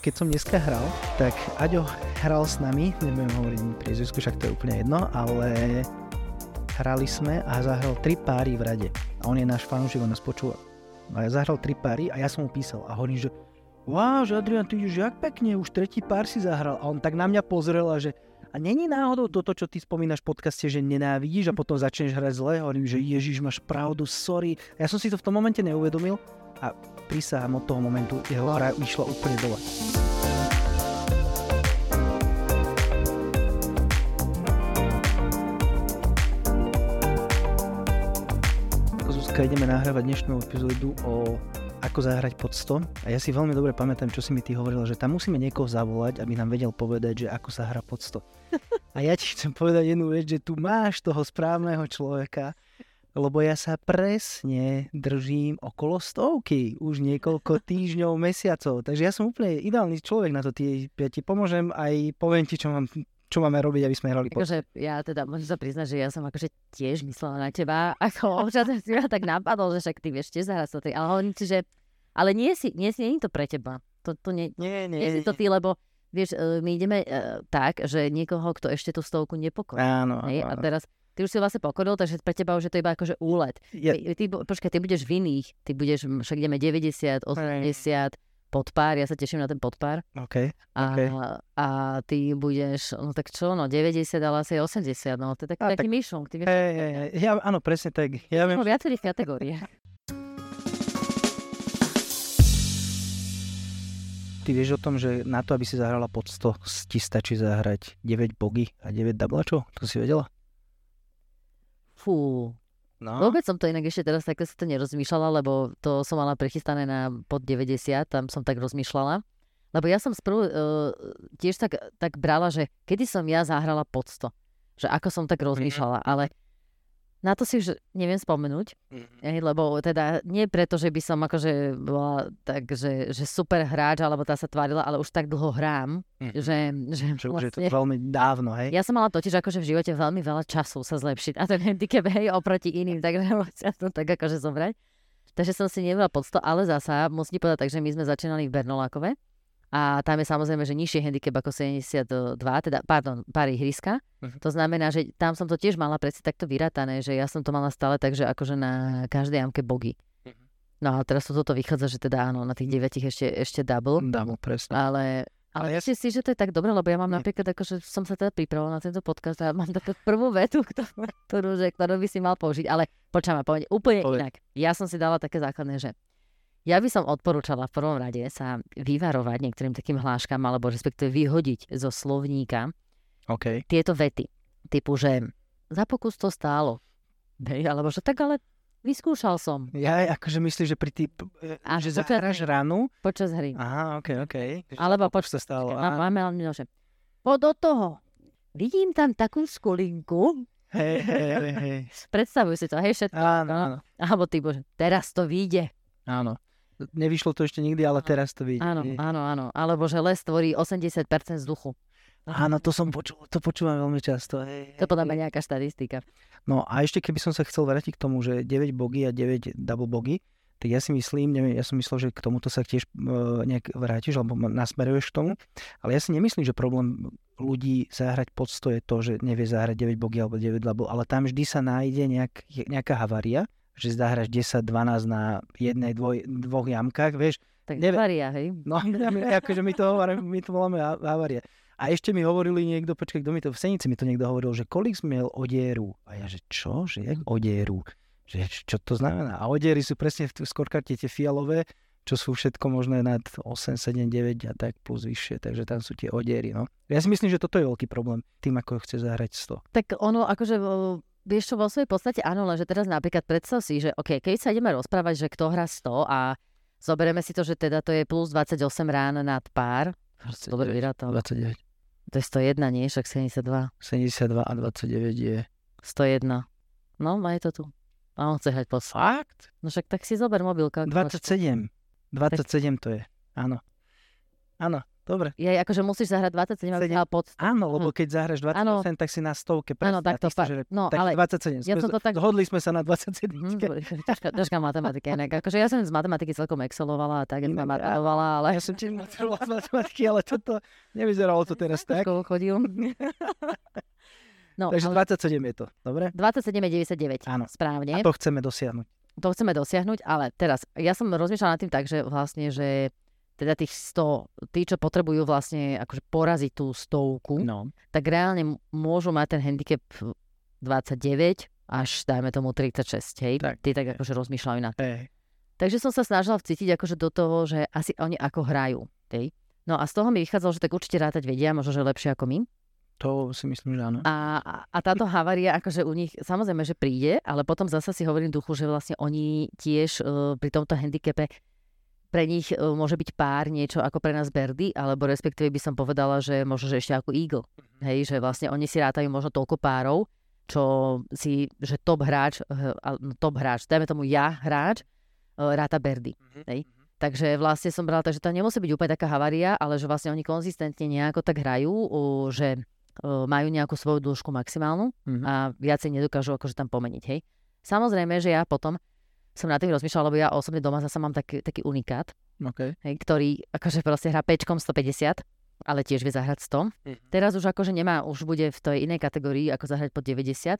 keď som dneska hral, tak Aďo hral s nami, nebudem hovoriť priezvisku, však to je úplne jedno, ale hrali sme a zahral tri páry v rade. A on je náš fanúšik, on nás počúva. A ja zahral tri páry a ja som mu písal a hovorím, že wow, že Adrian, ty ideš jak pekne, už tretí pár si zahral. A on tak na mňa pozrel a že a není náhodou toto, čo ty spomínaš v podcaste, že nenávidíš a potom začneš hrať zle? Hovorím, že Ježiš, máš pravdu, sorry. Ja som si to v tom momente neuvedomil a prisahám od toho momentu, jeho hra išla úplne dole. Zuzka, ideme nahrávať dnešnú epizódu o ako zahrať pod 100 a ja si veľmi dobre pamätám, čo si mi ty hovorila, že tam musíme niekoho zavolať, aby nám vedel povedať, že ako sa hra pod 100. A ja ti chcem povedať jednu vec, že tu máš toho správneho človeka, lebo ja sa presne držím okolo stovky už niekoľko týždňov, mesiacov. Takže ja som úplne ideálny človek na to. Ty, ja ti pomôžem aj poviem ti, čo mám čo máme robiť, aby sme hrali akože, ja teda môžem sa priznať, že ja som akože tiež myslela na teba, ako občas si ma tak napadol, že však ty vieš tiež zahrať to ale hovorím si, že ale nie si, nie si, nie je to pre teba. To, to nie, nie, nie, nie, si to ty, lebo vieš, e, my ideme uh, tak, že niekoho, kto ešte tú stovku nepokoril. Áno, hej? A teraz ty už si vlastne pokoril, takže pre teba už je to iba akože úlet. Ja... Ty, ty, počkaj, ty budeš v iných, ty budeš, však ideme 90, 80, hey podpár, ja sa teším na ten podpár. OK. A, okay. a ty budeš, no tak čo, no 90, ale asi 80, no to je tak, a, taký tak, myšlunk. Ty vieš, hey, hey, hey, ja, áno, presne tak. Ja viem. viacerých kategóriách. Ty vieš o tom, že na to, aby si zahrala pod 100, ti stačí zahrať 9 bogy a 9 dablačov? To si vedela? Fú, No. Vôbec som to inak ešte teraz takto si to nerozmýšľala, lebo to som mala prechystané na pod 90, tam som tak rozmýšľala. Lebo ja som sprv uh, tiež tak, tak brala, že kedy som ja zahrala pod 100. Že ako som tak mhm. rozmýšľala, ale na to si už neviem spomenúť, mm-hmm. lebo teda nie preto, že by som akože bola tak, že, že super hráč, alebo tá sa tvárila, ale už tak dlho hrám, mm-hmm. že, že, že vlastne, už je to vlastne veľmi dávno, hej? Ja som mala totiž akože v živote veľmi veľa času sa zlepšiť a ten handicap, hej, oproti iným, takže musím to tak akože zobrať. Takže som si nevedela pod 100, ale zasa musím povedať tak, že my sme začínali v Bernolákove a tam je samozrejme, že nižší handicap ako 72, teda, pardon, pár ihriska. Uh-huh. To znamená, že tam som to tiež mala predsa takto vyratané, že ja som to mala stále tak, že akože na každej jamke bogy. Uh-huh. No a teraz to toto vychádza, že teda áno, na tých 9 ešte, ešte double. Double, presne. Ale, ale, ale ja si, že to je tak dobré, lebo ja mám napríklad, akože som sa teda pripravovala na tento podcast a mám takú prvú vetu, ktorú, ktorú, že, ktorú by si mal použiť. Ale počkaj ma, povedať úplne Poved. inak. Ja som si dala také základné, že ja by som odporúčala v prvom rade sa vyvarovať niektorým takým hláškam, alebo respektíve vyhodiť zo slovníka okay. tieto vety. Typu, že za pokus to stálo. Hej, alebo že tak ale vyskúšal som. Ja akože myslím, že pri tý, a, že zahraš ranu. Počas hry. Aha, ok, ok. Alebo počas to stálo. Máme ale že po do toho. Vidím tam takú skulinku. Hej, hej, hej. Predstavuj si to, hej, všetko. Áno, áno. Alebo ty, bože, teraz to vyjde. Áno. Nevyšlo to ešte nikdy, ale teraz to vidí. Áno, áno, áno. Alebo že les tvorí 80% vzduchu. Áno, to som počul, to počúvam veľmi často. Hej, to podľa mňa nejaká štatistika. No a ešte keby som sa chcel vrátiť k tomu, že 9 bogy a 9 double bogy, tak ja si myslím, neviem, ja som myslel, že k tomuto sa tiež uh, nejak vrátiš, alebo nasmeruješ k tomu, ale ja si nemyslím, že problém ľudí zahrať pod 100 je to, že nevie zahrať 9 bogy alebo 9 double, ale tam vždy sa nájde nejak, nejaká havária že zahraš 10-12 na jednej, dvoj, dvoch jamkách, vieš. Tak neve... avaria, hej? No, akože my to, hovoríme, my to voláme avaria. A ešte mi hovorili niekto, počkaj, kto mi to, v Senici mi to niekto hovoril, že kolik sme mal odieru. A ja, že čo, že jak odieru? Že čo to znamená? A odiery sú presne v skorkarte tie fialové, čo sú všetko možné nad 8, 7, 9 a tak plus vyššie, takže tam sú tie odiery, no. Ja si myslím, že toto je veľký problém, tým ako chce zahrať 100. Tak ono, akože Vieš čo, vo svojej podstate áno, lenže teraz napríklad predstav si, že OK, keď sa ideme rozprávať, že kto hrá 100 a zoberieme si to, že teda to je plus 28 rán nad pár. Dobre vyrátal. 29. To je 101, nie? Však 72. 72 a 29 je... 101. No, má je to tu. A on chce hrať po Fakt? No však tak si zober mobilka. 27. 27 to je. Áno. Áno. Dobre. Je akože musíš zahrať 27 aby mal pod... Áno, lebo Hm. keď zahraš 28, Áno. tak si na stovke. Áno, presne, tak a to fakt. No, tak ale 27. ja som to tak- Zhodli sme sa na 27. Mhm, ťažká, ťažká matematika inak. Akože ja som z matematiky celkom excelovala a tak, Inak, a- maturovala, ale Ja som tiež maturoval z matematiky, ale toto nevyzeralo to teraz tak. chodil. No, Takže ale 27 je to, dobre? 27 je 99. Áno. Správne. A to chceme dosiahnuť. to chceme dosiahnuť, ale teraz, ja som rozmýšľala nad tým tak, že vlastne, že teda tých 100, tí, čo potrebujú vlastne akože poraziť tú stovku, No. tak reálne môžu mať ten handicap 29 až dajme tomu 36, hej? Tak. Tí tak akože rozmýšľajú nad Hej. Takže som sa snažila vcítiť akože do toho, že asi oni ako hrajú, hej? No a z toho mi vychádzalo, že tak určite rátať vedia, možno, že lepšie ako my. To si myslím, že áno. A, a- táto havária, akože u nich, samozrejme, že príde, ale potom zasa si hovorím duchu, že vlastne oni tiež uh, pri tomto handicape pre nich uh, môže byť pár niečo ako pre nás Berdy, alebo respektíve by som povedala, že možno, že ešte ako Eagle. Hej, že vlastne oni si rátajú možno toľko párov, čo si, že top hráč, uh, no, top hráč, dajme tomu ja hráč, uh, ráta Berdy. Hej. Takže vlastne som brala, takže to nemusí byť úplne taká havária, ale že vlastne oni konzistentne nejako tak hrajú, že majú nejakú svoju dĺžku maximálnu Mhm. a viacej nedokážu akože tam pomeniť, hej. Samozrejme, že ja potom som nad tým rozmýšľala, lebo ja osobne doma zase mám taký, taký unikát, OK. hej, ktorý akože proste hrá pečkom 150, ale tiež vie zahrať 100. Mhm. Teraz už akože nemá, už bude v tej inej kategórii, ako zahrať pod 90.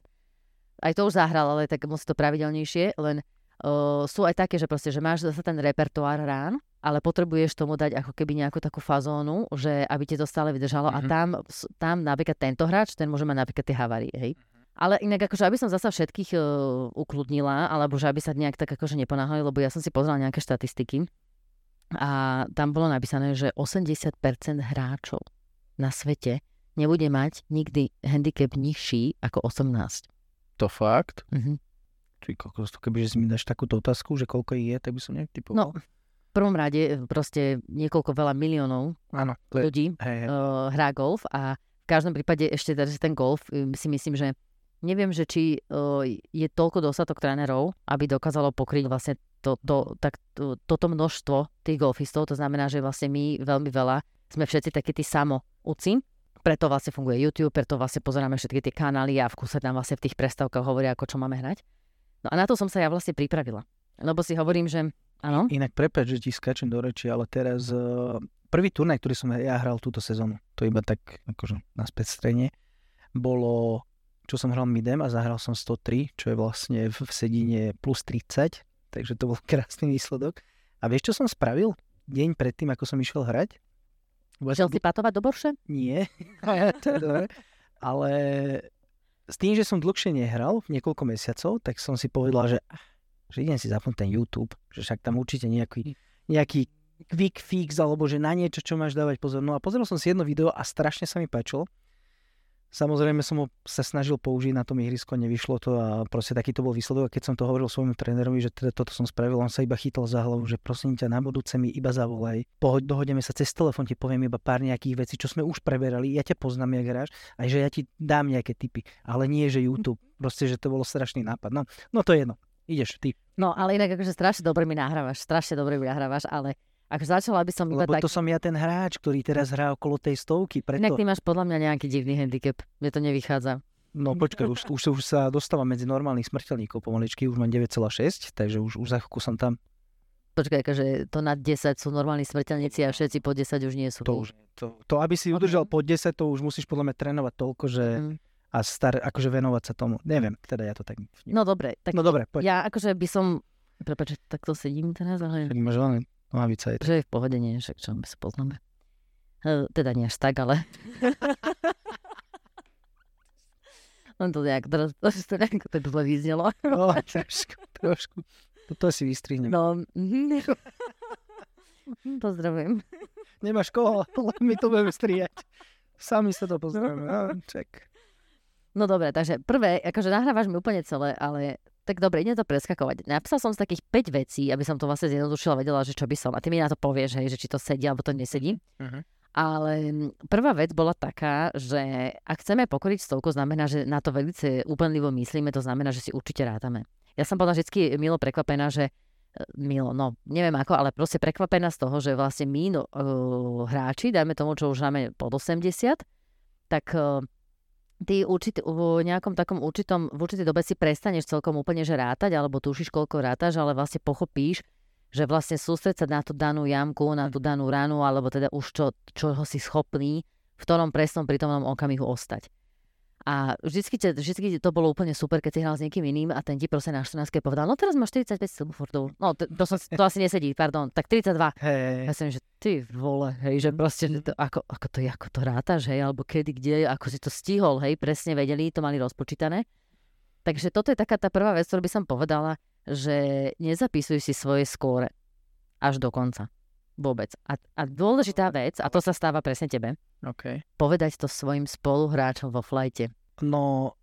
Aj to už zahral, ale tak musí to pravidelnejšie, len uh, sú aj také, že proste, že máš zase ten repertoár rán, ale potrebuješ tomu dať ako keby nejakú takú fazónu, že aby ti to stále vydržalo a Mhm. tam, tam napríklad tento hráč, ten môže mať napríklad tie havárie, hej. Ale inak akože, aby som zasa všetkých uh, ukludnila, alebo že aby sa nejak tak akože neponáhali, lebo ja som si pozrela nejaké štatistiky a tam bolo napísané, že 80% hráčov na svete nebude mať nikdy handicap nižší ako 18. To fakt? Mhm. Či kokos, to keby že si mi dáš takúto otázku, že koľko je, tak by som nejak typoval. No, v prvom rade e, proste niekoľko veľa miliónov áno. Ľudí hej, hej. uh, hrá golf a v každom prípade ešte že ten golf si myslím, že neviem, že či uh, je toľko dostatok trénerov, aby dokázalo pokryť vlastne to, to, tak, to, toto množstvo tých golfistov. To znamená, že vlastne my veľmi veľa sme všetci takí tí samouci. Preto vlastne funguje YouTube, preto vlastne pozeráme všetky tie kanály a v kuse tam vlastne v tých prestávkach hovoria, ako čo máme hrať. No a na to som sa ja vlastne pripravila. Lebo si hovorím, že áno, Inak prepáč, že ti skáčem do reči, ale teraz uh, prvý turnaj, ktorý som ja hral túto sezónu, to iba tak akože na spätstrenie, bolo, čo som hral midem a zahral som 103, čo je vlastne v, sedine plus 30, takže to bol krásny výsledok. A vieš, čo som spravil deň predtým, ako som išiel hrať? Lebo ja šiel som- si patovať do borše? Nie, to je dobré. ale s tým, že som dlhšie nehral, niekoľko mesiacov, tak som si povedal, že, že idem si zapnúť ten YouTube, že však tam určite nejaký, nejaký quick fix, alebo že na niečo, čo máš dávať pozor. No a pozrel som si jedno video a strašne sa mi páčilo. Samozrejme som ho sa snažil použiť na tom ihrisku, nevyšlo to a proste taký to bol výsledok. A keď som to hovoril svojmu trénerovi, že teda toto som spravil, on sa iba chytal za hlavu, že prosím ťa, na budúce mi iba zavolaj. Pohoď, dohodneme sa cez telefón, ti poviem iba pár nejakých vecí, čo sme už preberali. Ja ťa poznám, jak hráš, aj že ja ti dám nejaké tipy, ale nie, že YouTube. Proste, že to bolo strašný nápad. No, no to je jedno. Ideš, ty. No, ale inak akože strašne dobre mi nahrávaš, strašne dobre mi nahrávaš, ale ako začala by som iba Lebo tak... to som ja ten hráč, ktorý teraz hrá okolo tej stovky. Inak Preto... ty máš podľa mňa nejaký divný handicap. Mne to nevychádza. No počkaj, už, už, už sa dostávam medzi normálnych smrteľníkov pomaličky, už mám 9,6, takže už, už za chvíľku som tam. Počkaj, akože to nad 10 sú normálni smrteľníci a všetci po 10 už nie sú. To, už, to, to aby si udržal pod 10, to už musíš podľa mňa trénovať toľko, že Mm. a star, akože venovať sa tomu. Neviem, teda ja to tak... No dobre, tak no dobre, poď. ja akože by som... Prepač, že takto sedím teraz, ale máš len nohavica je to. že je v pohode, nie, však čo, my sa poznáme. Eh, Teda nie až tak, ale... Len to nejak, teraz to nejak tak zle vyznelo. No, trošku, trošku. Toto si vystrihnem. No. No, mhm. Pozdravujem. Nemáš koho, len my to budeme strihať. Sami sa to pozdravíme. No, ček. No dobre, takže prvé, akože nahrávaš mi úplne celé, ale tak dobre, idem to preskakovať. Napísal som z takých 5 vecí, aby som to vlastne zjednodušila, vedela, že čo by som. A ty mi na to povieš, hej, že či to sedí alebo to nesedí. Mhm. Ale mm, prvá vec bola taká, že ak chceme pokoriť stovku, znamená, že na to veľmi úpenlivo myslíme, to znamená, že si určite rátame. Ja som bola vždy milo prekvapená, že milo, no neviem ako, ale proste prekvapená z toho, že vlastne my no, uh, hráči, dajme tomu, čo už máme pod 80, tak uh, ty určit, v nejakom takom určitom, v určitej dobe si prestaneš celkom úplne že rátať, alebo tušíš, koľko rátaš, ale vlastne pochopíš, že vlastne sústreť sa na tú danú jamku, na tú danú ranu, alebo teda už čo, čoho si schopný v ktorom presnom prítomnom okamihu ostať. A vždycky, te, vždycky to bolo úplne super, keď si hral s niekým iným a ten ti proste na 14 povedal, no teraz máš 45 silverfordov. No to, to, to, asi nesedí, pardon, tak 32. Hey. Ja som, že ty vole, hej, že proste to, ako, ako, to, ako to rátaš, hej, alebo kedy, kde, ako si to stihol, hej, presne vedeli, to mali rozpočítané. Takže toto je taká tá prvá vec, ktorú by som povedala, že nezapisuj si svoje skóre až do konca. Vôbec. A, a dôležitá vec, a to sa stáva presne tebe, okay. povedať to svojim spoluhráčom vo flajte. No,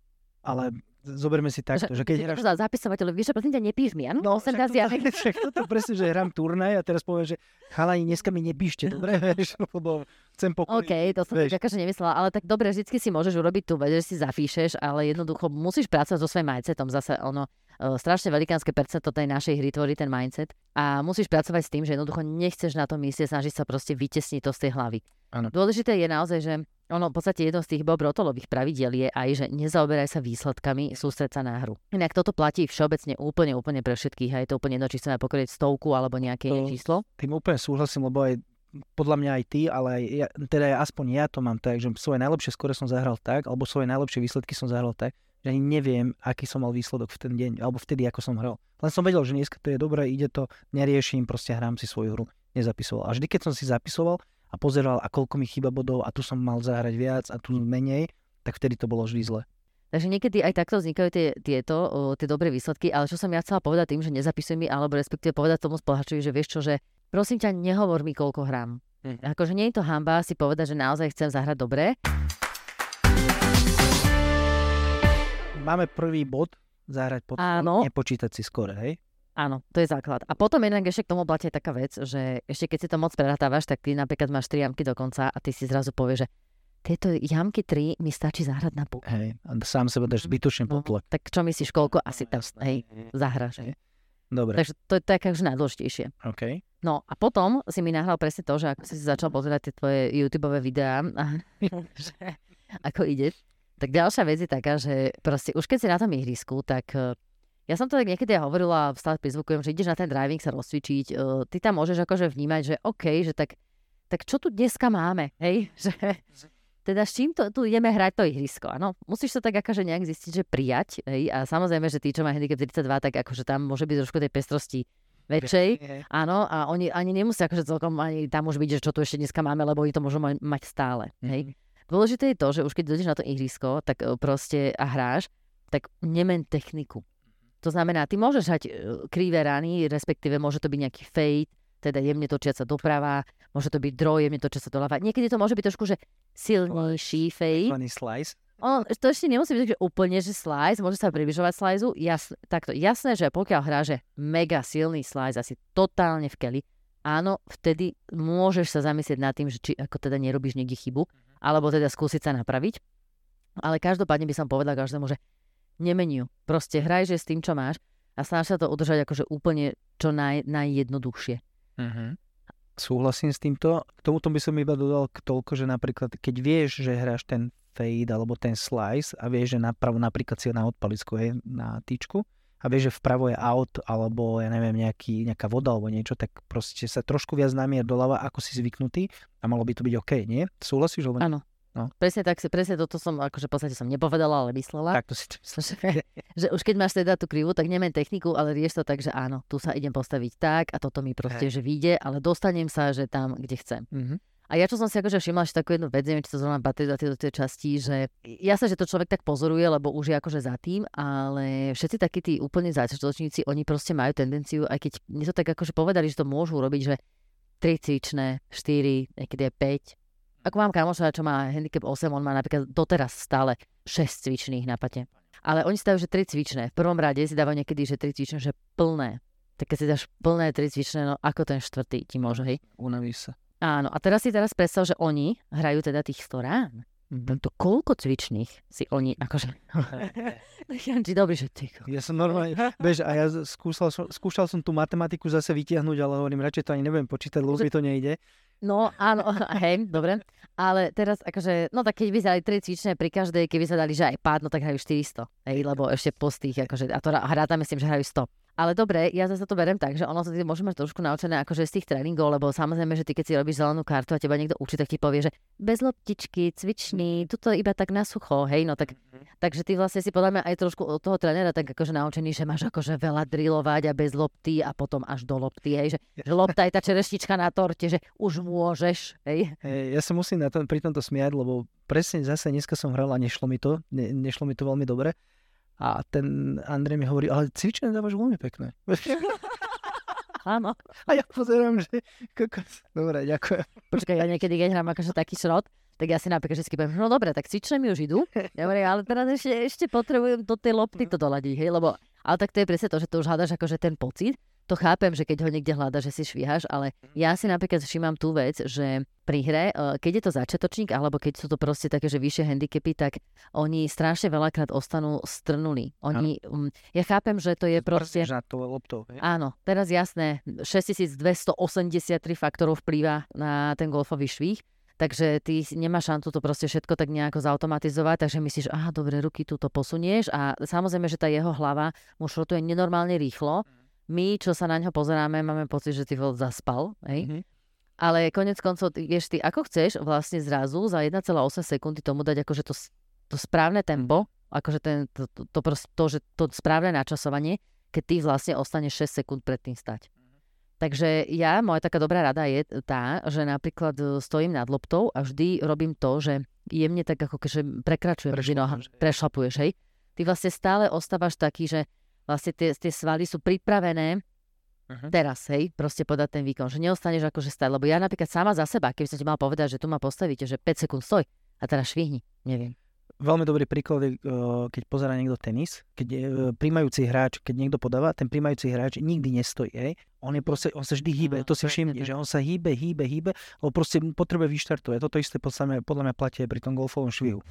ale zoberme si takto, že, že keď hráš... Zapisovateľ, vieš, že prosím ťa, nepíš mi, áno? No, 8 však, toto, však toto presne, že hrám turnaj a teraz poviem, že chalani, dneska mi nepíšte, dobre, vieš, lebo chcem pokoj. OK, to som si akože nemyslela, ale tak dobre, vždycky si môžeš urobiť tú vec, že si zapíšeš, ale jednoducho musíš pracovať so svojím mindsetom, zase ono, Eh, strašne velikánske percento tej našej hry tvorí ten mindset a musíš pracovať s tým, že jednoducho nechceš na tom mieste snažiť sa proste vytesniť to z tej hlavy. Ano. Dôležité je naozaj, že ono v podstate jedno z tých Bob Rotolových pravidiel je aj, že nezaoberaj sa výsledkami, sústreť sa na hru. Inak toto platí všeobecne úplne, úplne pre všetkých a je to úplne jedno, či chceme pokorieť stovku alebo nejaké to, číslo. Tým úplne súhlasím, lebo aj podľa mňa aj ty, ale aj ja, teda aspoň ja to mám tak, že svoje najlepšie skore som zahral tak, alebo svoje najlepšie výsledky som zahral tak, že ani neviem, aký som mal výsledok v ten deň, alebo vtedy, ako som hral. Len som vedel, že dneska to je dobré, ide to, neriešim, proste hrám si svoju hru. Nezapisoval. A vždy, keď som si zapisoval a pozeral, a koľko mi chýba bodov a tu som mal zahrať viac a tu menej, tak vtedy to bolo vždy zle. Takže niekedy aj takto vznikajú tie, tieto, o, tie dobré výsledky, ale čo som ja chcela povedať tým, že nezapisuj mi, alebo respektíve povedať tomu spolhačovi, že vieš čo, že prosím ťa, nehovor mi, koľko hrám. Hm. Akože nie je to hamba si povedať, že naozaj chcem zahrať dobre. máme prvý bod, zahrať pod Áno. nepočítať si skore, hej? Áno, to je základ. A potom jednak ešte k tomu platí taká vec, že ešte keď si to moc preratávaš, tak ty napríklad máš tri jamky do konca a ty si zrazu povieš, že tieto jamky tri mi stačí zahrať na puk. Hej, a sám seba dáš zbytočne no. Tak čo myslíš, koľko asi tam, hej, zahraš. Hej. Dobre. Takže to je také už najdôležitejšie. Okay. No a potom si mi nahral presne to, že ako si začal pozerať tie tvoje YouTube videá, že ako ide, tak ďalšia vec je taká, že proste už keď si na tom ihrisku, tak e, ja som to tak niekedy hovorila, stále Facebookujem, že ideš na ten driving sa rozcvičiť, e, ty tam môžeš akože vnímať, že OK, že tak, tak čo tu dneska máme, hej, že teda s čím to, tu ideme hrať to ihrisko, áno. Musíš sa tak akože nejak zistiť, že prijať, hej, a samozrejme, že tí, čo má handicap 32, tak akože tam môže byť trošku tej pestrosti väčšej, áno, a oni ani nemusia akože celkom ani tam už byť, že čo tu ešte dneska máme, lebo oni to môžu mať stále, hej. Mm-hmm. Dôležité je to, že už keď dojdeš na to ihrisko tak e, proste a hráš, tak nemen techniku. To znamená, ty môžeš hať e, krivé rany, respektíve môže to byť nejaký fade, teda jemne točiaca doprava, môže to byť draw, jemne točiaca doľava. Niekedy to môže byť trošku, že silnejší fade. slice. On, to ešte nemusí byť že úplne, že slice, môže sa približovať slice. Jas, takto, jasné, že pokiaľ hrá, že mega silný slice, asi totálne v keli, áno, vtedy môžeš sa zamyslieť nad tým, že či ako teda nerobíš niekde chybu alebo teda skúsiť sa napraviť. Ale každopádne by som povedal každému, že nemeniu. Proste hraj, že s tým, čo máš a snaž sa to udržať akože úplne čo naj, najjednoduchšie. Uh-huh. Súhlasím s týmto. K tomuto by som iba dodal k toľko, že napríklad keď vieš, že hráš ten fade alebo ten slice a vieš, že napravo napríklad si na odpalisku, hej, na tyčku a vieš, že vpravo je out alebo ja neviem, nejaký, nejaká voda alebo niečo, tak proste sa trošku viac namier doľava, ako si zvyknutý a malo by to byť OK, nie? Súhlasíš? Alebo... Áno. No. Presne tak, presne toto som, akože v podstate som nepovedala, ale myslela. Tak to si to že, že už keď máš teda tú krivu, tak nemen techniku, ale rieš to tak, že áno, tu sa idem postaviť tak a toto mi proste, hey. že vyjde, ale dostanem sa, že tam, kde chcem. Mm-hmm. A ja čo som si akože všimla ešte takú jednu vec, neviem, či to zrovna patrí do tej, tej časti, že sa, že to človek tak pozoruje, lebo už je akože za tým, ale všetci takí tí úplne začiatočníci, oni proste majú tendenciu, aj keď mne to tak akože povedali, že to môžu robiť, že 3 cvičné, 4, niekedy aj 5. Ako mám kamoša, čo má handicap 8, on má napríklad doteraz stále 6 cvičných na pate. Ale oni stajú, že 3 cvičné. V prvom rade si dávajú niekedy, že 3 cvičné, že plné. Tak keď si dáš plné 3 cvičné, no ako ten štvrtý ti môže, hej? Unavíš sa. Áno, a teraz si teraz predstav, že oni hrajú teda tých 100 rán. Mhm. To koľko cvičných si oni, akože... Janči, dobrý, že ty. Ja som normálne, bež, a ja skúšal som, skúšal som tú matematiku zase vytiahnuť, ale hovorím, radšej to ani neviem počítať, lebo mi to nejde. No áno, hej, dobre. Ale teraz akože, no tak keď by dali 3 cvičné pri každej, keby sa dali, že aj pád, no tak hrajú 400. Hej, lebo ešte po tých, akože, a to hrá tam myslím, že hrajú 100. Ale dobre, ja zase to berem tak, že ono sa ty môže mať trošku naučené akože z tých tréningov, lebo samozrejme, že ty keď si robíš zelenú kartu a teba niekto učí, tak ti povie, že bez loptičky, cvičný, tuto iba tak na sucho, hej, no tak, takže ty vlastne si podľa mňa aj trošku od toho trénera tak akože naučený, že máš akože veľa drilovať a bez lopty a potom až do lopty, hej, že, že lopta je tá čerešnička na torte, že už môžeš. Hej, ja sa musím na tom, pri tomto smiať, lebo presne zase dneska som hral a nešlo mi to, ne, nešlo mi to veľmi dobre. A ten Andrej mi hovorí, ale cvičenie dávaš veľmi pekné. Áno. A ja pozerám, že. Dobre, ďakujem. Počkaj, ja niekedy, keď hrám akože taký šrot, tak ja si napríklad vždy poviem, no dobre, tak cvičné mi už idú. Hovorím, ale teraz ešte, ešte potrebujem do tej lopty to doladiť, hej, lebo, ale tak to je presne to, že to už hľadaš akože ten pocit, to chápem, že keď ho niekde hľada, že si švíhaš, ale ja si napríklad všímam tú vec, že pri hre, e, keď je to začiatočník, alebo keď sú to proste také, že vyššie handicapy, tak oni strašne veľakrát ostanú strnuli. Oni, um, ja chápem, že to je proste... Na to loptou? Áno, teraz jasné, 6283 faktorov vplýva na ten golfový švih, Takže ty nemáš šancu to proste všetko tak nejako zautomatizovať, takže myslíš, aha, dobre, ruky tu to posunieš a samozrejme, že tá jeho hlava mu šrotuje nenormálne rýchlo my, čo sa na ňo pozeráme, máme pocit, že ty ho zaspal, hej? Mm-hmm. Ale konec koncov, vieš, ty ako chceš vlastne zrazu za 1,8 sekundy tomu dať akože to, to správne tempo, akože ten, to, to, to, to, že to správne načasovanie, keď ty vlastne ostaneš 6 sekúnd pred tým stať. Takže ja, moja taká dobrá rada je tá, že napríklad e, stojím nad loptou a vždy robím to, že jemne tak ako keďže prekračujem medzi nohami, prešlapuješ, hej. Ty vlastne stále ostávaš taký, že vlastne tie, tie svaly sú pripravené uh-huh. teraz, hej, proste podať ten výkon, že neostaneš akože stále, lebo ja napríklad sama za seba, keby som ti mal povedať, že tu ma postavíte, že 5 sekúnd stoj a teraz švihni, neviem. Veľmi dobrý príklad je, keď pozera niekto tenis, keď je príjmajúci hráč, keď niekto podáva, ten príjmajúci hráč nikdy nestojí, hej. On je proste, on sa vždy hýbe, no, to si všimne, že on sa hýbe, hýbe, hýbe, lebo proste potrebuje vyštartovať. Toto isté podľa mňa, podľa mňa platí aj pri tom golfovom švihu.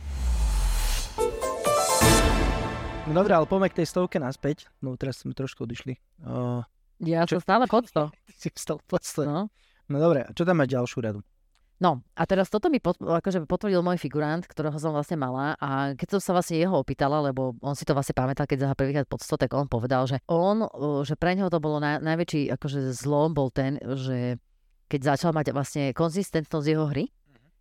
No dobre, ale poďme k tej stovke naspäť. No teraz sme trošku odišli. Uh, ja čo? som stále pod 100. Ty si stále pod 100. No. no dobre, a čo tam máš ďalšiu radu? No a teraz toto mi pot, akože potvrdil môj figurant, ktorého som vlastne mala a keď som sa vlastne jeho opýtala, lebo on si to vlastne pamätal, keď sa prvýkrát pod 100, tak on povedal, že on, že pre neho to bolo naj, najväčší akože zlom bol ten, že keď začal mať vlastne konzistentnosť jeho hry,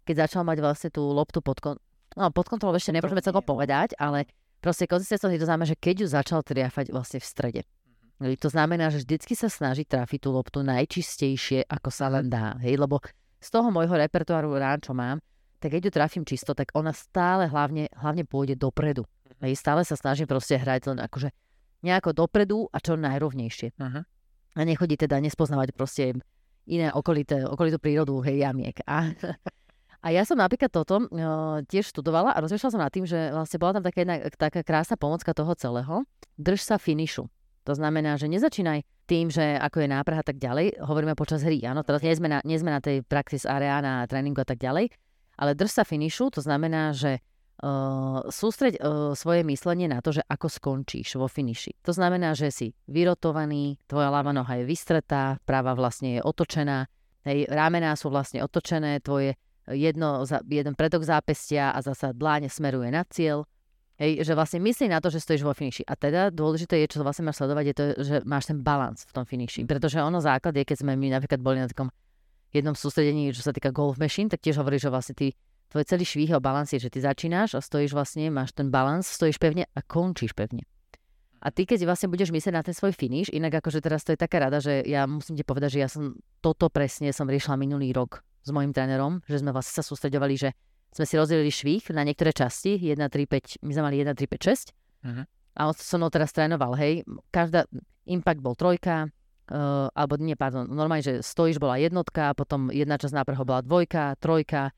keď začal mať vlastne tú loptu pod, kon, no, pod kontrolou ešte nemôžeme celkom povedať, ale Proste konzistentnosť to znamená, že keď ju začal triafať vlastne v strede. Mm-hmm. To znamená, že vždycky sa snaží trafiť tú loptu najčistejšie, ako sa len dá. Hej? Lebo z toho môjho repertoáru rán, čo mám, tak keď ju trafím čisto, tak ona stále hlavne, hlavne pôjde dopredu. Mm-hmm. Hej? Stále sa snažím proste hrať len akože nejako dopredu a čo najrovnejšie. Uh-huh. A nechodí teda nespoznávať proste iné okolité, okolitú prírodu, hej, jamiek. A, a ja som napríklad toto uh, tiež študovala a rozmýšľala som nad tým, že vlastne bola tam taká, jedna, taká krásna pomocka toho celého. Drž sa finišu. To znamená, že nezačínaj tým, že ako je nápraha tak ďalej, hovoríme počas hry, áno, teraz nie sme na, nie sme na tej praxis area, na tréningu a tak ďalej, ale drž sa finišu, to znamená, že uh, sústreď uh, svoje myslenie na to, že ako skončíš vo finiši. To znamená, že si vyrotovaný, tvoja ľava noha je vystretá, práva vlastne je otočená, hej, rámená sú vlastne otočené, tvoje jedno, jeden predok zápestia a zasa dláne smeruje na cieľ. Hej, že vlastne myslí na to, že stojíš vo finiši. A teda dôležité je, čo vlastne máš sledovať, je to, že máš ten balans v tom finiši. Pretože ono základ je, keď sme my napríklad boli na takom jednom sústredení, čo sa týka golf machine, tak tiež hovorí, že vlastne ty, tvoj celý švih o balans je, že ty začínaš a stojíš vlastne, máš ten balans, stojíš pevne a končíš pevne. A ty, keď vlastne budeš myslieť na ten svoj finish, inak akože teraz to je taká rada, že ja musím ti povedať, že ja som toto presne som riešila minulý rok s mojim trénerom, že sme vlastne sa sústredovali, že sme si rozdelili švih na niektoré časti, 1, 3, 5, my sme mali 1, 3, 5, 6. Uh-huh. A on so mnou teraz trénoval, hej, každá, impact bol trojka, uh, alebo nie, pardon, normálne, že stojíš bola jednotka, potom jedna časť nápreho bola dvojka, trojka,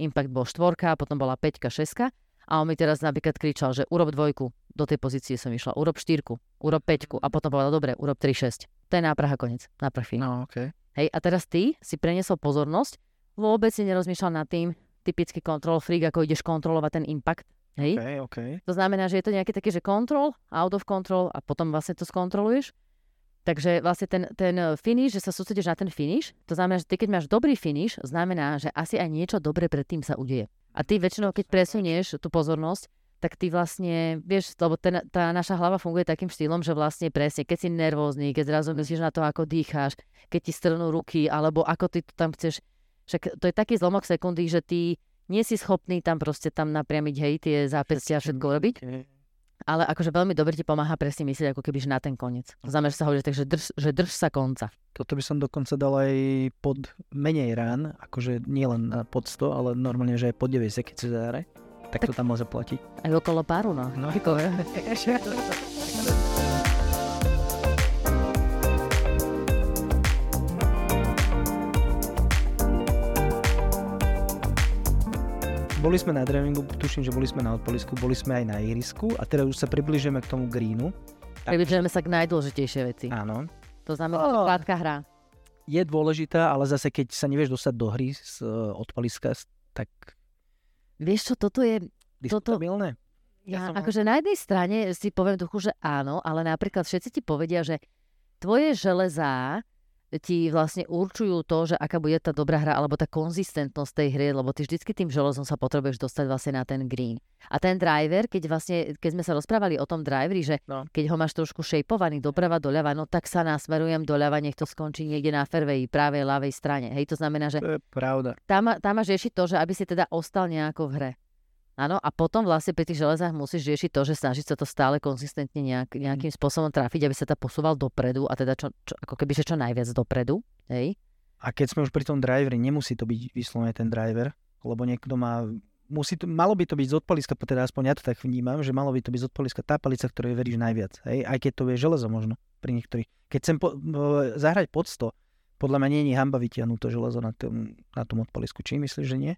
impact bol štvorka, potom bola peťka, šeska. A on mi teraz napríklad kričal, že urob dvojku, do tej pozície som išla, urob štyrku, urob peťku a potom povedal, dobre, urob 3, 6. To je nápraha koniec, náprah No, okay. Hej, a teraz ty si preniesol pozornosť vôbec si nerozmýšľal nad tým, typický control freak, ako ideš kontrolovať ten impact. Hej? Okay, okay. To znamená, že je to nejaký taký, že control, out of control a potom vlastne to skontroluješ. Takže vlastne ten, ten finish, že sa sústredíš na ten finish, to znamená, že ty keď máš dobrý finish, znamená, že asi aj niečo dobré predtým sa udeje. A ty väčšinou, keď presunieš tú pozornosť, tak ty vlastne, vieš, lebo ten, tá naša hlava funguje takým štýlom, že vlastne presne, keď si nervózny, keď zrazu myslíš na to, ako dýcháš, keď ti strnú ruky, alebo ako ty to tam chceš, však to je taký zlomok sekundy, že ty nie si schopný tam proste tam napriamiť, hej, tie zápestia a všetko robiť ale akože veľmi dobre ti pomáha presne myslieť ako keby na ten koniec. Znamená, že sa tak, že drž, že drž sa konca. Toto by som dokonca dal aj pod menej rán, akože nie len pod 100, ale normálne, že aj pod 90, keď si zahre. Tak, tak to tam môže platiť. Aj okolo páru, no. No, Boli sme na drivingu, tuším, že boli sme na odpolisku, boli sme aj na ihrisku a teraz už sa približujeme k tomu greenu. Približujeme sa k najdôležitejšej veci. Áno. To znamená, oh. krátka hra. Je dôležitá, ale zase keď sa nevieš dostať do hry z uh, odpaliska, tak... Vieš čo, toto je... Toto... Ja, ja som... akože na jednej strane si poviem duchu, že áno, ale napríklad všetci ti povedia, že tvoje železá ti vlastne určujú to, že aká bude tá dobrá hra alebo tá konzistentnosť tej hry, lebo ty vždycky tým železom sa potrebuješ dostať vlastne na ten green. A ten driver, keď vlastne, keď sme sa rozprávali o tom driveri, že no. keď ho máš trošku šejpovaný doprava, doľava, no tak sa nasmerujem doľava, nech to skončí niekde na fairway, pravej, ľavej strane. Hej, to znamená, že... To je pravda. Tam, tam máš riešiť to, že aby si teda ostal nejako v hre. Áno, a potom vlastne pri tých železách musíš riešiť to, že snažiť sa to stále konzistentne nejak, nejakým spôsobom trafiť, aby sa to posúval dopredu a teda čo, čo, ako keby, že čo najviac dopredu. Hej? A keď sme už pri tom driveri, nemusí to byť vyslovene ten driver, lebo niekto má musí to, malo by to byť z odpaliska, teda aspoň ja to tak vnímam, že malo by to byť z odpaliska tá palica, ktorej veríš najviac. Hej? Aj keď to je železo možno pri niektorých. Keď chcem po, zahrať pod 100, podľa mňa nie je hamba vytiahnuť to železo na tom, na tom odpalisku. Či myslíš, že nie?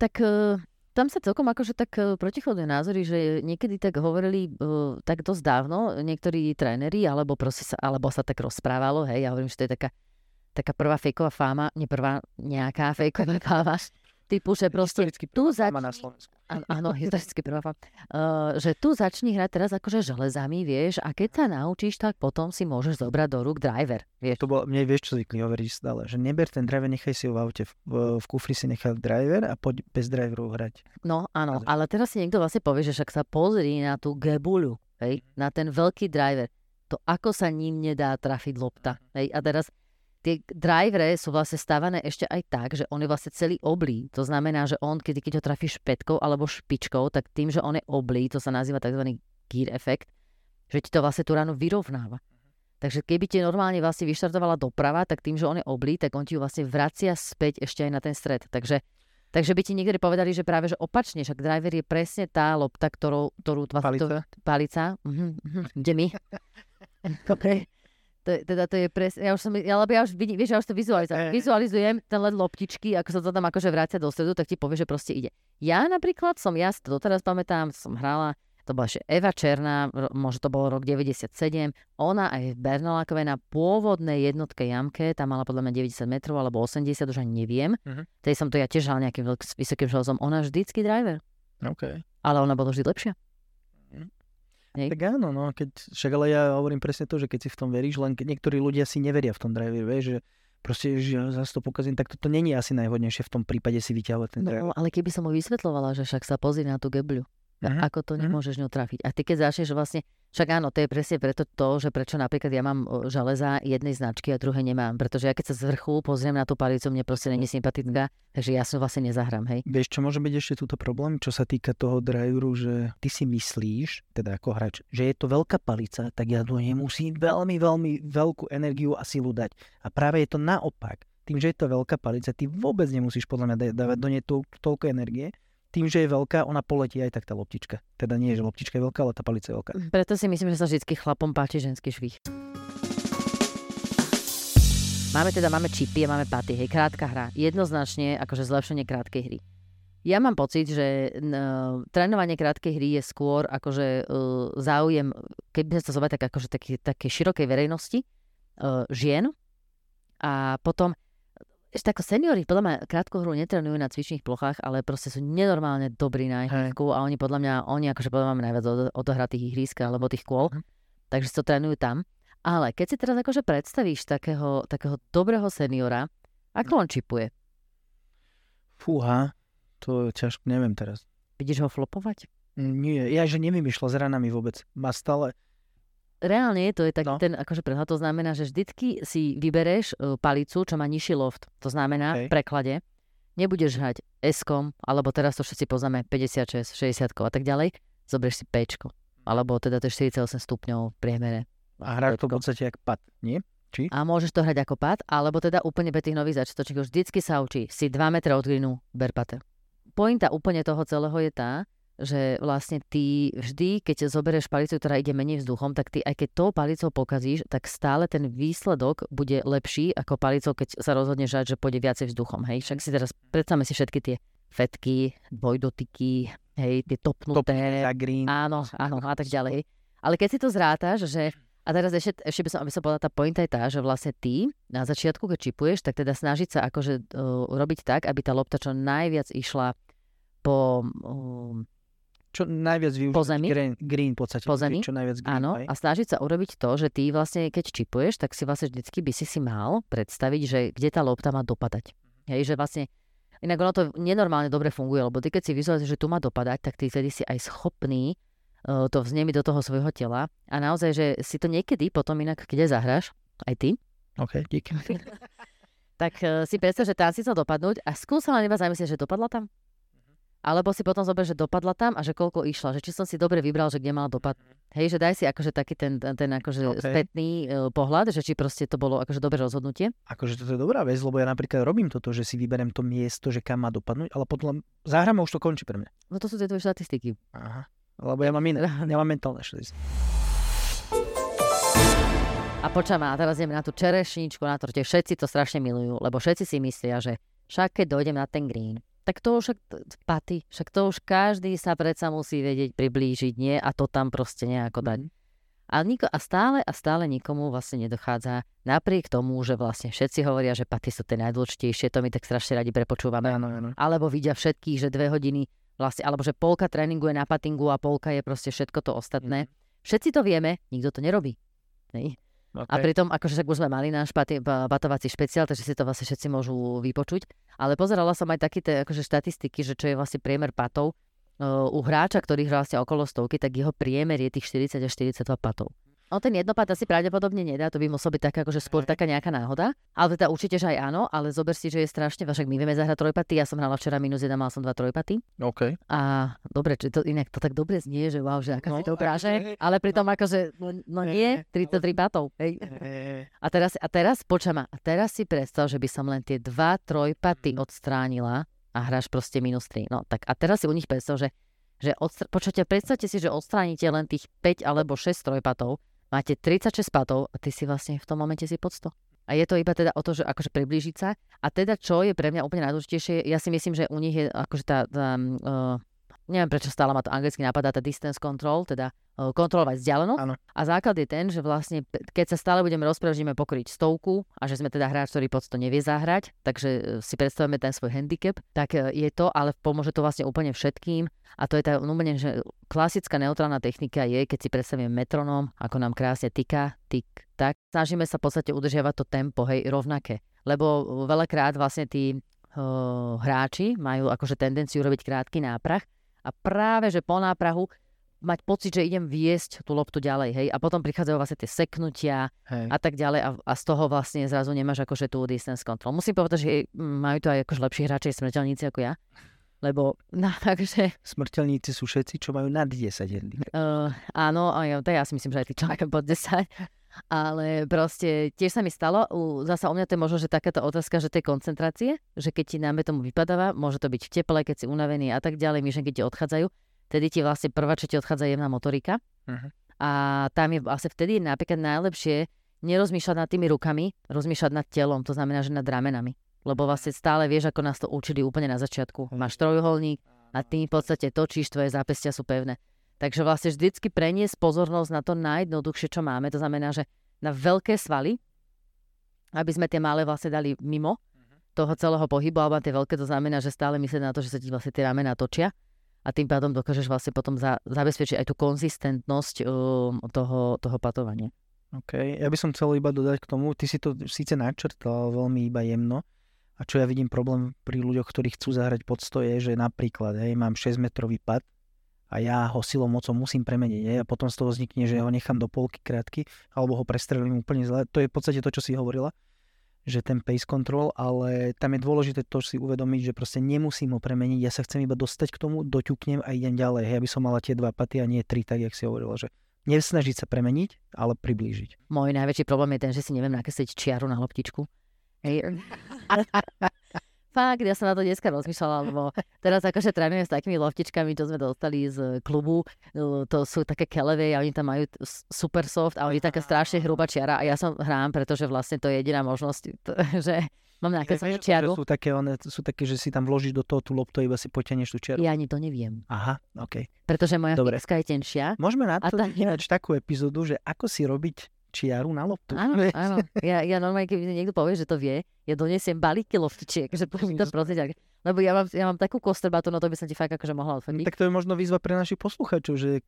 Tak uh, tam sa celkom akože tak uh, protichodné názory, že niekedy tak hovorili uh, tak dosť dávno niektorí tréneri, alebo, sa, alebo sa tak rozprávalo, hej, ja hovorím, že to je taká, taká prvá fejková fáma, nie prvá nejaká fejková fáma, typu, že proste tu začni... na Slovensku. Áno, historicky prvá uh, že tu začni hrať teraz akože železami, vieš, a keď sa naučíš, tak potom si môžeš zobrať do rúk driver. Vieš. To bolo, mne vieš, čo zvykli hovoriť stále, že neber ten driver, nechaj si ho v aute, v, v kufri si nechaj driver a poď bez driveru hrať. No áno, ale teraz si niekto vlastne povie, že však sa pozri na tú gebuľu, hej, na ten veľký driver, to ako sa ním nedá trafiť lopta. Hej, a teraz tie drivere sú vlastne stávané ešte aj tak, že on je vlastne celý oblý. To znamená, že on, keď, keď ho trafíš špetkou alebo špičkou, tak tým, že on je oblý, to sa nazýva tzv. gear efekt, že ti to vlastne tú ránu vyrovnáva. Takže keby ti normálne vlastne vyštartovala doprava, tak tým, že on je oblý, tak on ti ju vlastne vracia späť ešte aj na ten stred. Takže, takže by ti niektorí povedali, že práve že opačne, však driver je presne tá lopta, ktorú... ktorú palica? To, palica. Mhm. Kde my? okay. To je, teda to je presne, ja už som, ja, lebo ja už vidím, vieš, ja už to vizualizujem. Vizualizujem ten led loptičky, ako sa to tam akože vrácia do stredu, tak ti povie, že proste ide. Ja napríklad som, ja si to doteraz pamätám, som hrala, to bola ešte Eva Černá, možno to bol rok 97, ona aj v Bernolákové na pôvodnej jednotke jamke, tam mala podľa mňa 90 metrov alebo 80, už ani neviem. Uh-huh. Tej som to ja tiež hral nejakým vysokým železom. Ona vždycky driver. Okay. Ale ona bola vždy lepšia. Hej. Tak áno, no, keď, však ale ja hovorím presne to, že keď si v tom veríš, len keď niektorí ľudia si neveria v tom drive, vieš, že proste, že ja zase to pokazím, tak toto není asi najhodnejšie v tom prípade si vyťahovať ten drive. No, ale keby som mu vysvetlovala, že však sa pozri na tú gebľu, uh-huh. ako to nemôžeš ňou trafiť. A ty keď začneš vlastne však áno, to je presne preto to, že prečo napríklad ja mám železa jednej značky a druhé nemám. Pretože ja keď sa z vrchu pozriem na tú palicu, mne proste není sympatická, takže ja som vlastne nezahrám, hej. Vieš, čo môže byť ešte túto problém, čo sa týka toho driveru, že ty si myslíš, teda ako hráč, že je to veľká palica, tak ja do nej musím veľmi, veľmi veľkú energiu a silu dať. A práve je to naopak. Tým, že je to veľká palica, ty vôbec nemusíš podľa mňa dávať do nej to, toľko energie, tým, že je veľká, ona poletí aj tak tá loptička. Teda nie, že loptička je veľká, ale tá palica je veľká. Preto si myslím, že sa vždy chlapom páči ženský švih. Máme teda, máme čipy a máme paty, hej, krátka hra. Jednoznačne akože zlepšenie krátkej hry. Ja mám pocit, že uh, trénovanie krátkej hry je skôr akože uh, záujem, keby sme to zobrali tak akože také, také širokej verejnosti, uh, žien. A potom ešte ako seniori, podľa mňa krátku hru netrenujú na cvičných plochách, ale proste sú nenormálne dobrí na ihrisku a oni podľa mňa, oni akože podľa mňa najviac odohrá tých ihrisk alebo tých kôl, uh-huh. takže to trénujú tam. Ale keď si teraz akože predstavíš takého, takého dobrého seniora, ako on čipuje? Fúha, to ťažko neviem teraz. Vidíš ho flopovať? Nie, ja že nevymýšľa s ranami vôbec. Má stále... Reálne to je taký no. ten akože prehľad, to znamená, že vždycky si vybereš uh, palicu, čo má nižší loft. To znamená okay. v preklade, nebudeš hrať s alebo teraz to všetci poznáme 56, 60 a tak ďalej, zoberieš si P, alebo teda to je 48 stupňov v priemere. A hráš to v podstate jak pad, nie? Či? A môžeš to hrať ako pad, alebo teda úplne pre tých nových začiatočníkov vždycky sa učí si 2 metre od greenu, ber pate. Pointa úplne toho celého je tá, že vlastne ty vždy, keď zoberieš palicu, ktorá ide menej vzduchom, tak ty aj keď tou palicou pokazíš, tak stále ten výsledok bude lepší ako palicou, keď sa rozhodne žať, že pôjde viacej vzduchom. Hej, však si teraz predstavme si všetky tie fetky, dvojdotyky, hej, tie topnuté. Top, green. Áno, áno, a tak ďalej. Ale keď si to zrátaš, že a teraz ešte, ešte by som, aby som povedala, tá pointa je tá, že vlastne ty na začiatku, keď čipuješ, tak teda snažiť sa akože uh, robiť tak, aby tá lopta čo najviac išla po uh, čo najviac využiť po zemi. Green, green v podstate. Po zemi. Čo najviac green, Áno, aj. a snažiť sa urobiť to, že ty vlastne, keď čipuješ, tak si vlastne vždycky by si si mal predstaviť, že kde tá lopta má dopadať. Hej, že vlastne Inak ono to nenormálne dobre funguje, lebo ty keď si vizualizuješ, že tu má dopadať, tak ty vtedy si aj schopný uh, to vznemiť do toho svojho tela. A naozaj, že si to niekedy potom inak, aj zahráš, aj ty. OK, díky. tak uh, si predstav, že tam si chcel dopadnúť a skús sa len iba zamyslieť, že dopadla tam. Alebo si potom zober, že dopadla tam a že koľko išla, že či som si dobre vybral, že kde mala dopad. Mhm. Hej, že daj si akože taký ten, ten akože okay. spätný uh, pohľad, že či proste to bolo akože dobré rozhodnutie. Akože toto je dobrá vec, lebo ja napríklad robím toto, že si vyberem to miesto, že kam má dopadnúť, ale potom zahráme už to končí pre mňa. No to sú tie tvoje štatistiky. Aha, lebo ja mám iné, ja mám mentálne štatistiky. A počam, a teraz ideme na tú čerešničku na torte. Všetci to strašne milujú, lebo všetci si myslia, že však keď dojdem na ten green, tak to už paty, však to už každý sa predsa musí vedieť priblížiť, nie? A to tam proste nejako dať. Mhm. A, niko, a stále a stále nikomu vlastne nedochádza, napriek tomu, že vlastne všetci hovoria, že paty sú tie najdôležitejšie, to my tak strašne radi prepočúvame. Áno, áno. Alebo vidia všetkých, že dve hodiny vlastne, alebo že polka tréningu je na patingu a polka je proste všetko to ostatné. Mm. Všetci to vieme, nikto to nerobí. Nej? Okay. A pritom, akože však už sme mali náš pati, patovací špeciál, takže si to vlastne všetci môžu vypočuť. Ale pozerala som aj také tie akože štatistiky, že čo je vlastne priemer patov. Uh, u hráča, ktorý hrá vlastne okolo stovky, tak jeho priemer je tých 40 až 42 patov. No ten jednopad asi pravdepodobne nedá, to by muselo byť taká, akože skôr taká nejaká náhoda. Ale teda určite, že aj áno, ale zober si, že je strašne, však my vieme zahrať trojpaty, ja som hrala včera minus 1, mal som dva trojpaty. OK. A dobre, či to inak to tak dobre znie, že wow, že aká no, si to že, ale pritom akože, no, no nie, 33 patov. Hej. A teraz, a teraz, počama, a teraz si predstav, že by som len tie dva trojpaty mhm. odstránila a hráš proste minus 3. No tak a teraz si u nich predstav, že že odstra- počujete, predstavte si, že odstránite len tých 5 alebo 6 trojpatov máte 36 patov a ty si vlastne v tom momente si pod 100. A je to iba teda o to, že akože priblížiť sa. A teda čo je pre mňa úplne najdôležitejšie, ja si myslím, že u nich je akože tá, tá uh, neviem prečo stále ma to anglicky napadá, tá distance control, teda kontrolovať vzdialenosť. Ano. A základ je ten, že vlastne keď sa stále budeme rozprávať, že ideme pokryť stovku a že sme teda hráč, ktorý pod 100 nevie zahrať, takže si predstavujeme ten svoj handicap, tak je to, ale pomôže to vlastne úplne všetkým a to je tá úplne, že klasická neutrálna technika je, keď si predstavíme metronom, ako nám krásne tyka, tik, tak. Snažíme sa v podstate udržiavať to tempo, hej, rovnaké. Lebo veľakrát vlastne tí hráči majú akože tendenciu robiť krátky náprah a práve, že po náprahu mať pocit, že idem viesť tú loptu ďalej, hej, a potom prichádzajú vlastne tie seknutia hej. a tak ďalej a, a z toho vlastne zrazu nemáš akože tú distance control. Musím povedať, že majú to aj akože lepší hráči smrteľníci ako ja lebo no, takže... Smrteľníci sú všetci, čo majú nad 10 handicap. Uh, áno, to ja si myslím, že aj tí človek pod 10. Ale proste tiež sa mi stalo, u, zasa u mňa to je možno, že takáto otázka, že tej koncentrácie, že keď ti náme tomu vypadáva, môže to byť v teple, keď si unavený a tak ďalej, myšlenky ti odchádzajú, tedy ti vlastne prvá, čo ti odchádza jemná motorika. Uh-huh. A tam je vlastne vtedy napríklad najlepšie nerozmýšľať nad tými rukami, rozmýšľať nad telom, to znamená, že nad ramenami lebo vlastne stále vieš, ako nás to učili úplne na začiatku. Máš trojuholník a tým v podstate točíš, tvoje zápestia sú pevné. Takže vlastne vždycky preniesť pozornosť na to najjednoduchšie, čo máme. To znamená, že na veľké svaly, aby sme tie malé vlastne dali mimo, toho celého pohybu, alebo na tie veľké, to znamená, že stále myslieť na to, že sa ti vlastne tie ramena točia a tým pádom dokážeš vlastne potom za, zabezpečiť aj tú konzistentnosť um, toho, toho patovania. OK, ja by som chcel iba dodať k tomu, ty si to síce načrtal veľmi iba jemno, a čo ja vidím problém pri ľuďoch, ktorí chcú zahrať pod je, že napríklad, hej, mám 6-metrový pad a ja ho silou mocou musím premeniť, hej, a potom z toho vznikne, že ho nechám do polky krátky, alebo ho prestrelím úplne zle. To je v podstate to, čo si hovorila že ten pace control, ale tam je dôležité to si uvedomiť, že proste nemusím ho premeniť, ja sa chcem iba dostať k tomu, doťuknem a idem ďalej. Hej, aby som mala tie dva paty a nie tri, tak jak si hovorila, že nesnažiť sa premeniť, ale priblížiť. Môj najväčší problém je ten, že si neviem nakresliť čiaru na loptičku. Hej. Fakt, ja som na to dneska rozmýšľala, lebo teraz akože trénujem s takými loftičkami, čo sme dostali z klubu, to sú také kelevé a oni tam majú super soft a oni taká strašne hrubá čiara a ja som hrám, pretože vlastne to je jediná možnosť, že mám ja, čiaru. Sú také, one, sú také, že si tam vložíš do toho tú loptu iba si potiahneš tú čiaru. Ja ani to neviem. Aha, OK. Pretože moja Dobre. je tenšia. Môžeme na to tá... takú epizódu, že ako si robiť čiaru na loptu. Áno, áno. Ja, ja normálne, keď mi niekto povie, že to vie, ja donesiem balíky loftičiek, že mi to prosím, lebo ja mám, ja mám takú kostrbatu, no to by som ti fakt akože mohla odfotiť. Tak to je možno výzva pre našich poslucháčov, že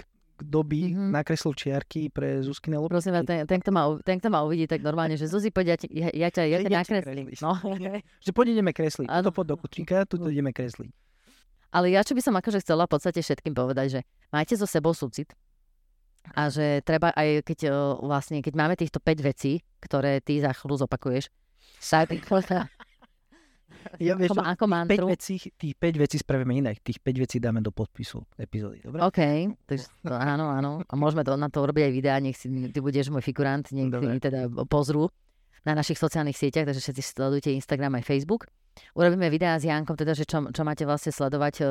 kto by mm-hmm. nakreslil čiarky pre Zuzky na loptičky. Prosím, ten, ten, kto ma, ten, kto ma uvidí, tak normálne, že Zuzi, poď, ja, ja, ja ťa, ja ťa nakreslím. No. že poď ideme kresliť. Ano. To pod do kučíka, tu ideme kresliť. Ale ja čo by som akože chcela v podstate všetkým povedať, že majte so sebou súcit, a že treba aj keď vlastne, keď máme týchto 5 vecí, ktoré ty za chvíľu zopakuješ, tak ja, vieš, ako, ako mantru. 5 vecí, tých 5 vecí spravíme inak. Tých 5 vecí dáme do podpisu epizódy. Dobre? OK, takže to, áno, áno. A môžeme to, na to urobiť aj videá, nech si ty budeš môj figurant, nech si teda pozrú na našich sociálnych sieťach, takže všetci sledujte Instagram aj Facebook. Urobíme videá s Jankom, teda, že čo, čo máte vlastne sledovať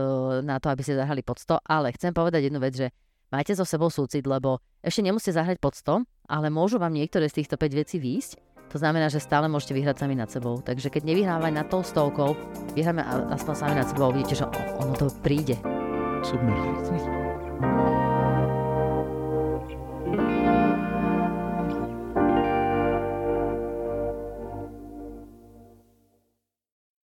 na to, aby ste zahrali pod 100, ale chcem povedať jednu vec, že majte so sebou súcit, lebo ešte nemusíte zahrať pod 100, ale môžu vám niektoré z týchto 5 vecí výjsť. To znamená, že stále môžete vyhrať sami nad sebou. Takže keď nevyhrávať nad tou stovkou, vyhráme aspoň sami nad sebou a uvidíte, že ono to príde. Super.